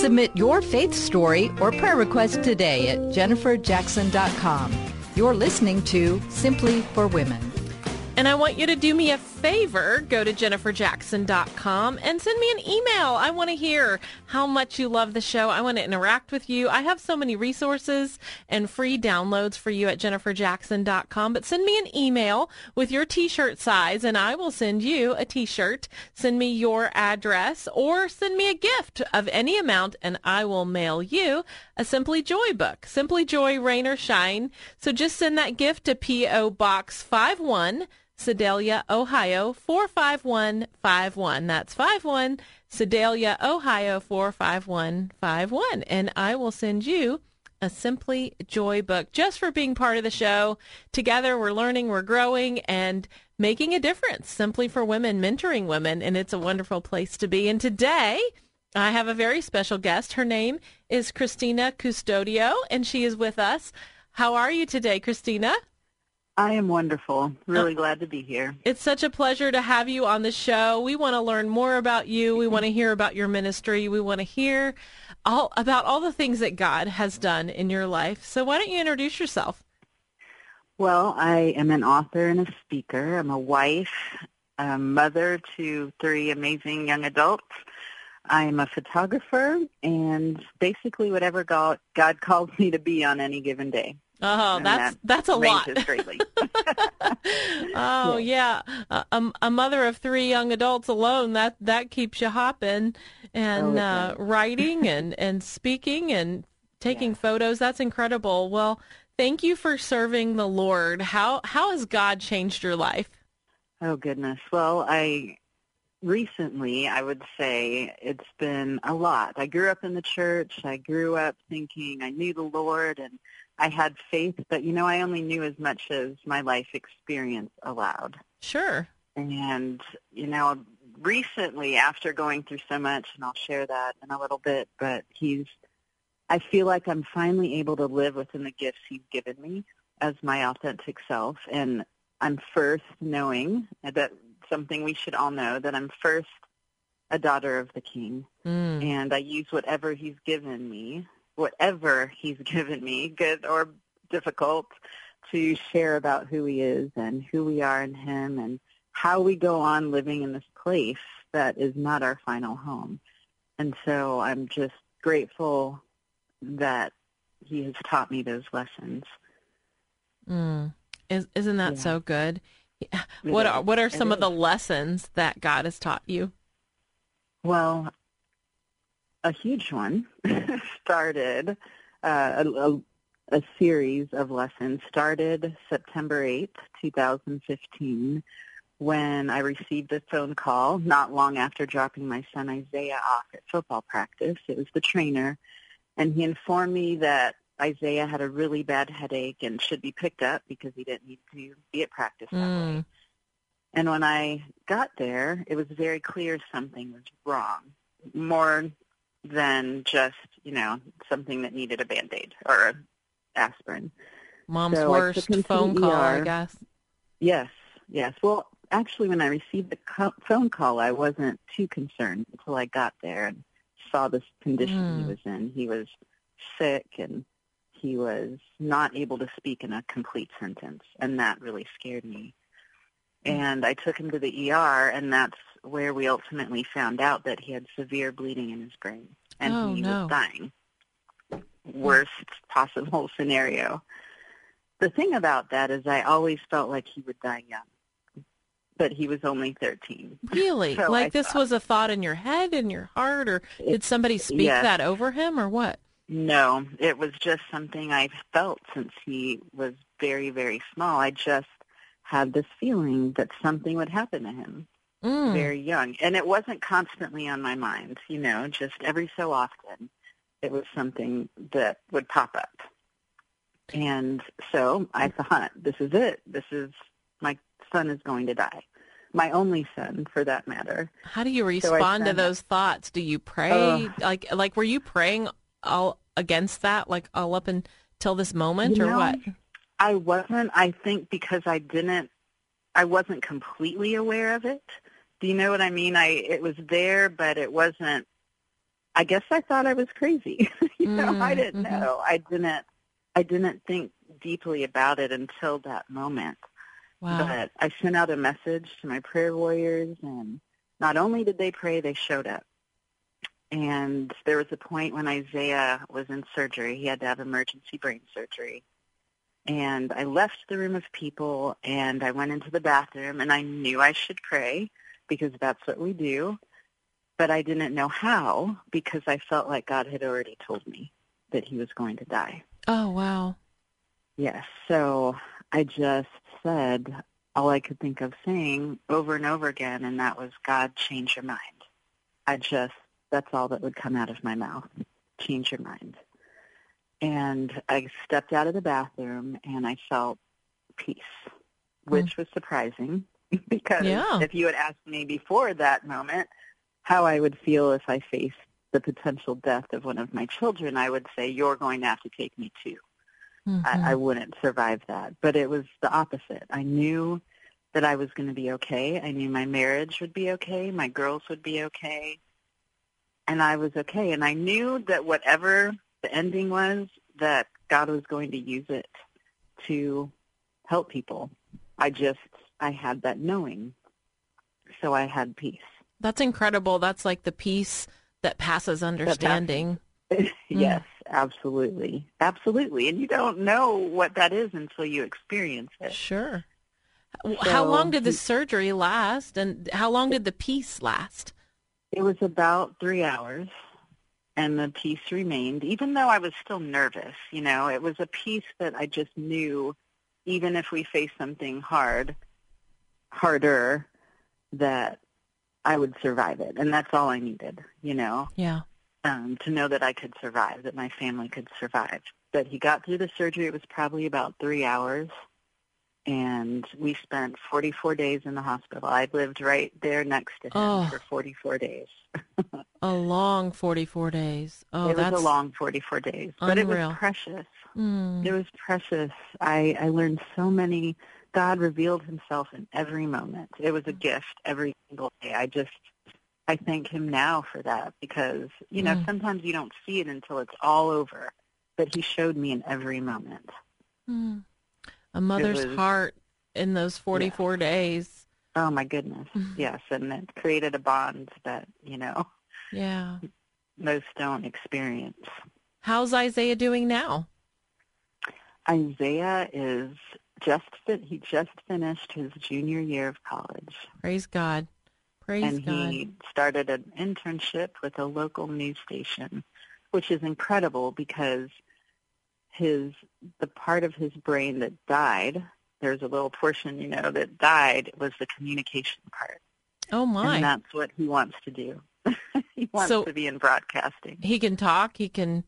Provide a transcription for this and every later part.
Submit your faith story or prayer request today at jenniferjackson.com. You're listening to Simply for Women. And I want you to do me a favor. Go to jenniferjackson.com and send me an email. I want to hear how much you love the show. I want to interact with you. I have so many resources and free downloads for you at jenniferjackson.com. But send me an email with your t-shirt size and I will send you a t-shirt. Send me your address or send me a gift of any amount and I will mail you a Simply Joy book. Simply Joy, Rain or Shine. So just send that gift to P.O. Box 51 Sedalia, Ohio 45151. That's 51 Sedalia, Ohio 45151. And I will send you a Simply Joy book just for being part of the show. Together we're learning, we're growing, and making a difference simply for women, mentoring women. And it's a wonderful place to be. And today, I have a very special guest. Her name is Christina Custodio, and she is with us. How are you today, Christina? I am wonderful. Really oh. glad to be here. It's such a pleasure to have you on the show. We want to learn more about you. We want to hear about your ministry. We want to hear all about all the things that God has done in your life. So why don't you introduce yourself? Well, I am an author and a speaker. I'm a wife, a mother to three amazing young adults. I'm a photographer and basically whatever God, God calls me to be on any given day. Oh, that's that that's a lot. oh yeah, A, a mother of three young adults alone that that keeps you hopping and Oh, uh, writing and and speaking and taking photos. That's incredible. Well, thank you for serving the Lord. How how has God changed your life? Oh goodness. Well, I recently I would say it's been a lot. I grew up in the church. I grew up thinking I knew the Lord and I had faith, but you know, I only knew as much as my life experience allowed. Sure. And you know, recently after going through so much and I'll share that in a little bit, but he's I feel like I'm finally able to live within the gifts he's given me as my authentic self and I'm first knowing that something we should all know that I'm first a daughter of the king Mm. and I use whatever he's given me, whatever he's given me, good or difficult, to share about who he is and who we are in him and how we go on living in this place that is not our final home. And so I'm just grateful that he has taught me those lessons. Mm. Is, isn't that Yeah. so good? What are what are some of the lessons that God has taught you? Well, a huge one started uh, a, a, a series of lessons started September 8th, 2015, when I received a phone call not long after dropping my son Isaiah off at football practice. It was the trainer, and he informed me that Isaiah had a really bad headache and should be picked up because he didn't need to be at practice that way. Mm. And when I got there, it was very clear something was wrong, more than just, you know, something that needed a Band-Aid or a aspirin. Mom's So worst took him to phone call, I ER. guess. Yes, yes. Well, actually, when I received the co- phone call, I wasn't too concerned until I got there and saw this condition Mm. he was in. He was sick and he was not able to speak in a complete sentence, and that really scared me. And I took him to the ER, and that's where we ultimately found out that he had severe bleeding in his brain, and Oh, he no. was dying. Worst possible scenario. The thing about that is I always felt like he would die young, but he was only 13. Really? So like I this thought- was a thought in your head, in your heart, or did somebody speak yes. that over him, or what? No, it was just something I've felt since he was very, very small. I just had this feeling that something would happen to him. Mm. very young. And it wasn't constantly on my mind, you know, just every so often it was something that would pop up. And so I thought, this is it. This is, my son is going to die. My only son, for that matter. How do you So respond to those thoughts? Do you pray? Like like were you praying all against that like all up until this moment or know, what? I wasn't, I think because I didn't, I wasn't completely aware of it. Do you know what I mean? I, it was there, but it wasn't, I guess I thought I was crazy. you know, I Mm, didn't mhm. know. I didn't, I didn't think deeply about it until that moment. Wow. But I sent out a message to my prayer warriors, and not only did they pray, they showed up. And there was a point when Isaiah was in surgery. He had to have emergency brain surgery. And I left the room of people, and I went into the bathroom, and I knew I should pray because that's what we do. But I didn't know how because I felt like God had already told me that he was going to die. oh wow. Yes. So I just said all I could think of saying over and over again, and that was, God, change your mind. I just, that's all that would come out of my mouth. Change your mind. And I stepped out of the bathroom and I felt peace, which mm. was surprising because Yeah. if you had asked me before that moment how I would feel if I faced the potential death of one of my children, I would say, you're going to have to take me too. Mhm. I, I wouldn't survive that. But it was the opposite. I knew that I was going to be okay. I knew my marriage would be okay. My girls would be okay. And I was okay. And I knew that whatever the ending was, that God was going to use it to help people. I just, I had that knowing. So I had peace. That's incredible. That's like the peace that passes understanding. yes, absolutely. Absolutely. And you don't know what that is until you experience it. Sure. how long did the surgery last and how long did the peace last? It was about three hours, and the peace remained, even though I was still nervous. You know, it was a peace that I just knew, even if we face something hard, harder, that I would survive it, and that's all I needed. You know, Yeah. um, to know that I could survive, that my family could survive. But he got through the surgery. It was probably about three hours, and we spent 44 days in the hospital. I lived right there next to him Oh. for 44 days. A long 44 days. Oh, it that's was a long 44 days, but it was precious. Mm. It was precious. I, I learned so many. God revealed himself in every moment. It was a gift every single day. I just, I thank him now for that because, you know, Mm. sometimes you don't see it until it's all over, but he showed me in every moment. Mm. A mother's was- heart in those 44 days. Oh my goodness. Mhm. Yes. And it created a bond that, you know, Yeah. most don't experience. How's Isaiah doing now? Isaiah is just, fin- he just finished his junior year of college. Praise God. Praise and God. he started an internship with a local news station, which is incredible because his the part of his brain that died, there's a little portion, you know, that died was the communication part. oh my. And that's what he wants to do. he wants So- to be in broadcasting. he can talk, he can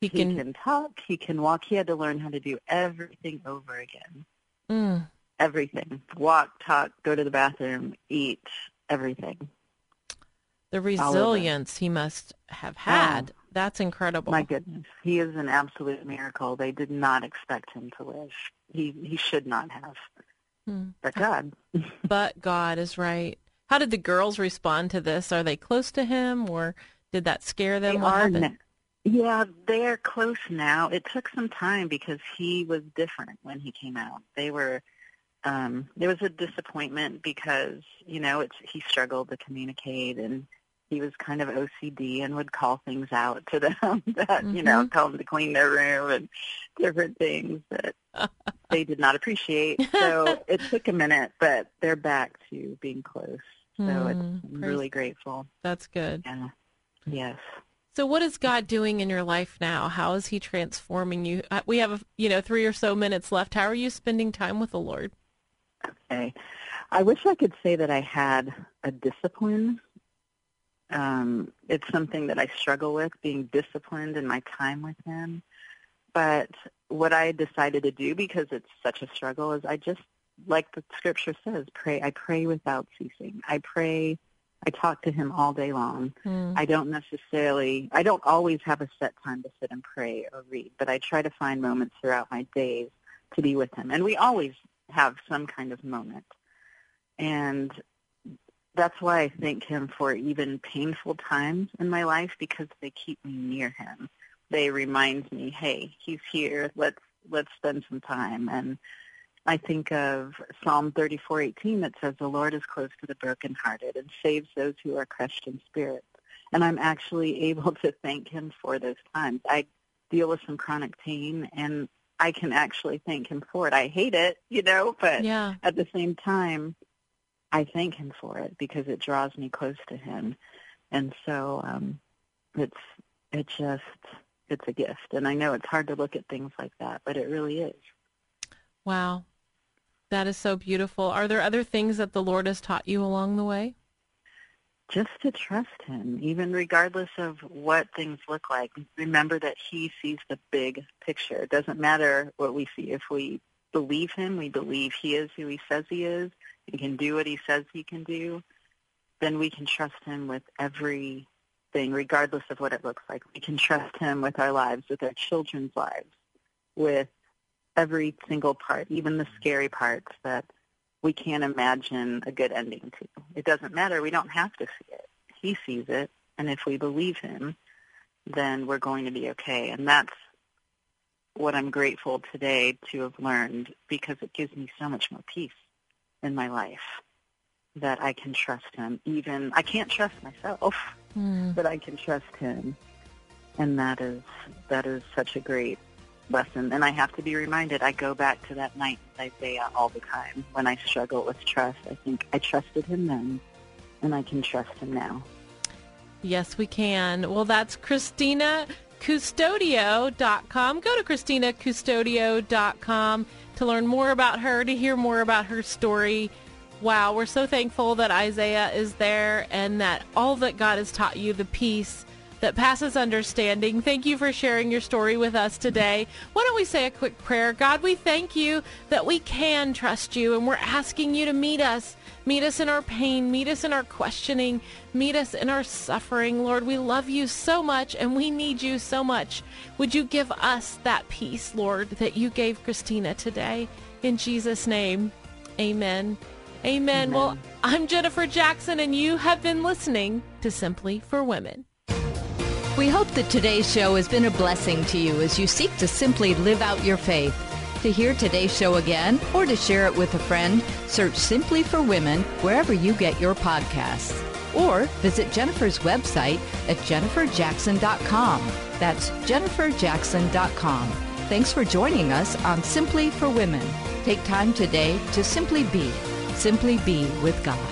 he He can, can talk, he can walk. He had to learn how to do everything over again. Mm, Everything. Walk, talk, go to the bathroom, eat, everything. the resilience he must have had. That's incredible. My goodness, he is an absolute miracle. They did not expect him to live. He he should not have. Hmm. But God, But God is right. How did the girls respond to this? Are they close to him or did that scare them? they what are. happened? Yeah, they are close now. It took some time because he was different when he came out. They were. Um, there was a disappointment because you know it's he struggled to communicate and he was kind of OCD and would call things out to them that you know Mhm. tell them to clean their room and different things that they did not appreciate. So it took a minute, but they're back to being close. So it's, Hmm, I'm really grateful. That's good. Yeah. Yes. So what is God doing in your life now? How is he transforming you? Uh, We have, you know, 3 or so minutes left. How are you spending time with the Lord? Okay. I wish I could say that I had a discipline. Um, it's something that I struggle with, being disciplined in my time with him. But what I decided to do, because it's such a struggle, is I just, like the scripture says, pray. I pray without ceasing. I pray. I talk to him all day long. Mm. I don't necessarily, I don't always have a set time to sit and pray or read, but I try to find moments throughout my days to be with him. And we always have some kind of moment. And that's why I thank him for even painful times in my life because they keep me near him. They remind me, hey, he's here. Let's let's spend some time. And I think of Psalm 34:18 that says, "The Lord is close to the brokenhearted and saves those who are crushed in spirit." And I'm actually able to thank him for those times. I deal with some chronic pain, and I can actually thank him for it. I hate it, you know, but Yeah. at the same time, I thank him for it because it draws me close to him. And so um, it's it just it's a gift. And I know it's hard to look at things like that, but it really is. Wow. That is so beautiful. Are there other things that the Lord has taught you along the way? Just to trust him, even regardless of what things look like. Remember that he sees the big picture. It doesn't matter what we see. If we believe him, we believe he is who he says he is, he can do what he says he can do, then we can trust him with everything, regardless of what it looks like. We can trust him with our lives, with our children's lives, with every single part, even the scary parts that we can't imagine a good ending to. It doesn't matter. We don't have to see it. He sees it, and if we believe him, then we're going to be okay. And that's what I'm grateful today to have learned because it gives me so much more peace in my life that I can trust him. Even I can't trust myself, Hmm. but I can trust him, and that is that is such a great lesson. And I have to be reminded. I go back to that night with Isaiah all the time when I struggle with trust. I think I trusted him then, and I can trust him now. Yes, we can. Well, that's Christina Custodio.com. Go to ChristinaCustodio.com to learn more about her, to hear more about her story. Wow, we're so thankful that Isaiah is there and that all that God has taught you, the peace that passes understanding. Thank you for sharing your story with us today. Why don't we say a quick prayer? God, we thank you that we can trust you and we're asking you to meet us. Meet us in our pain. Meet us in our questioning. Meet us in our suffering. Lord, we love you so much and we need you so much. Would you give us that peace, Lord, that you gave Christina today? In Jesus' name, amen. Amen. Well, I'm Jennifer Jackson and you have been listening to Simply for Women. We hope that today's show has been a blessing to you as you seek to simply live out your faith. To hear today's show again or to share it with a friend, search Simply for Women wherever you get your podcasts. Or visit Jennifer's website at jenniferjackson.com. That's jenniferjackson.com. Thanks for joining us on Simply for Women. Take time today to simply be, simply be with God.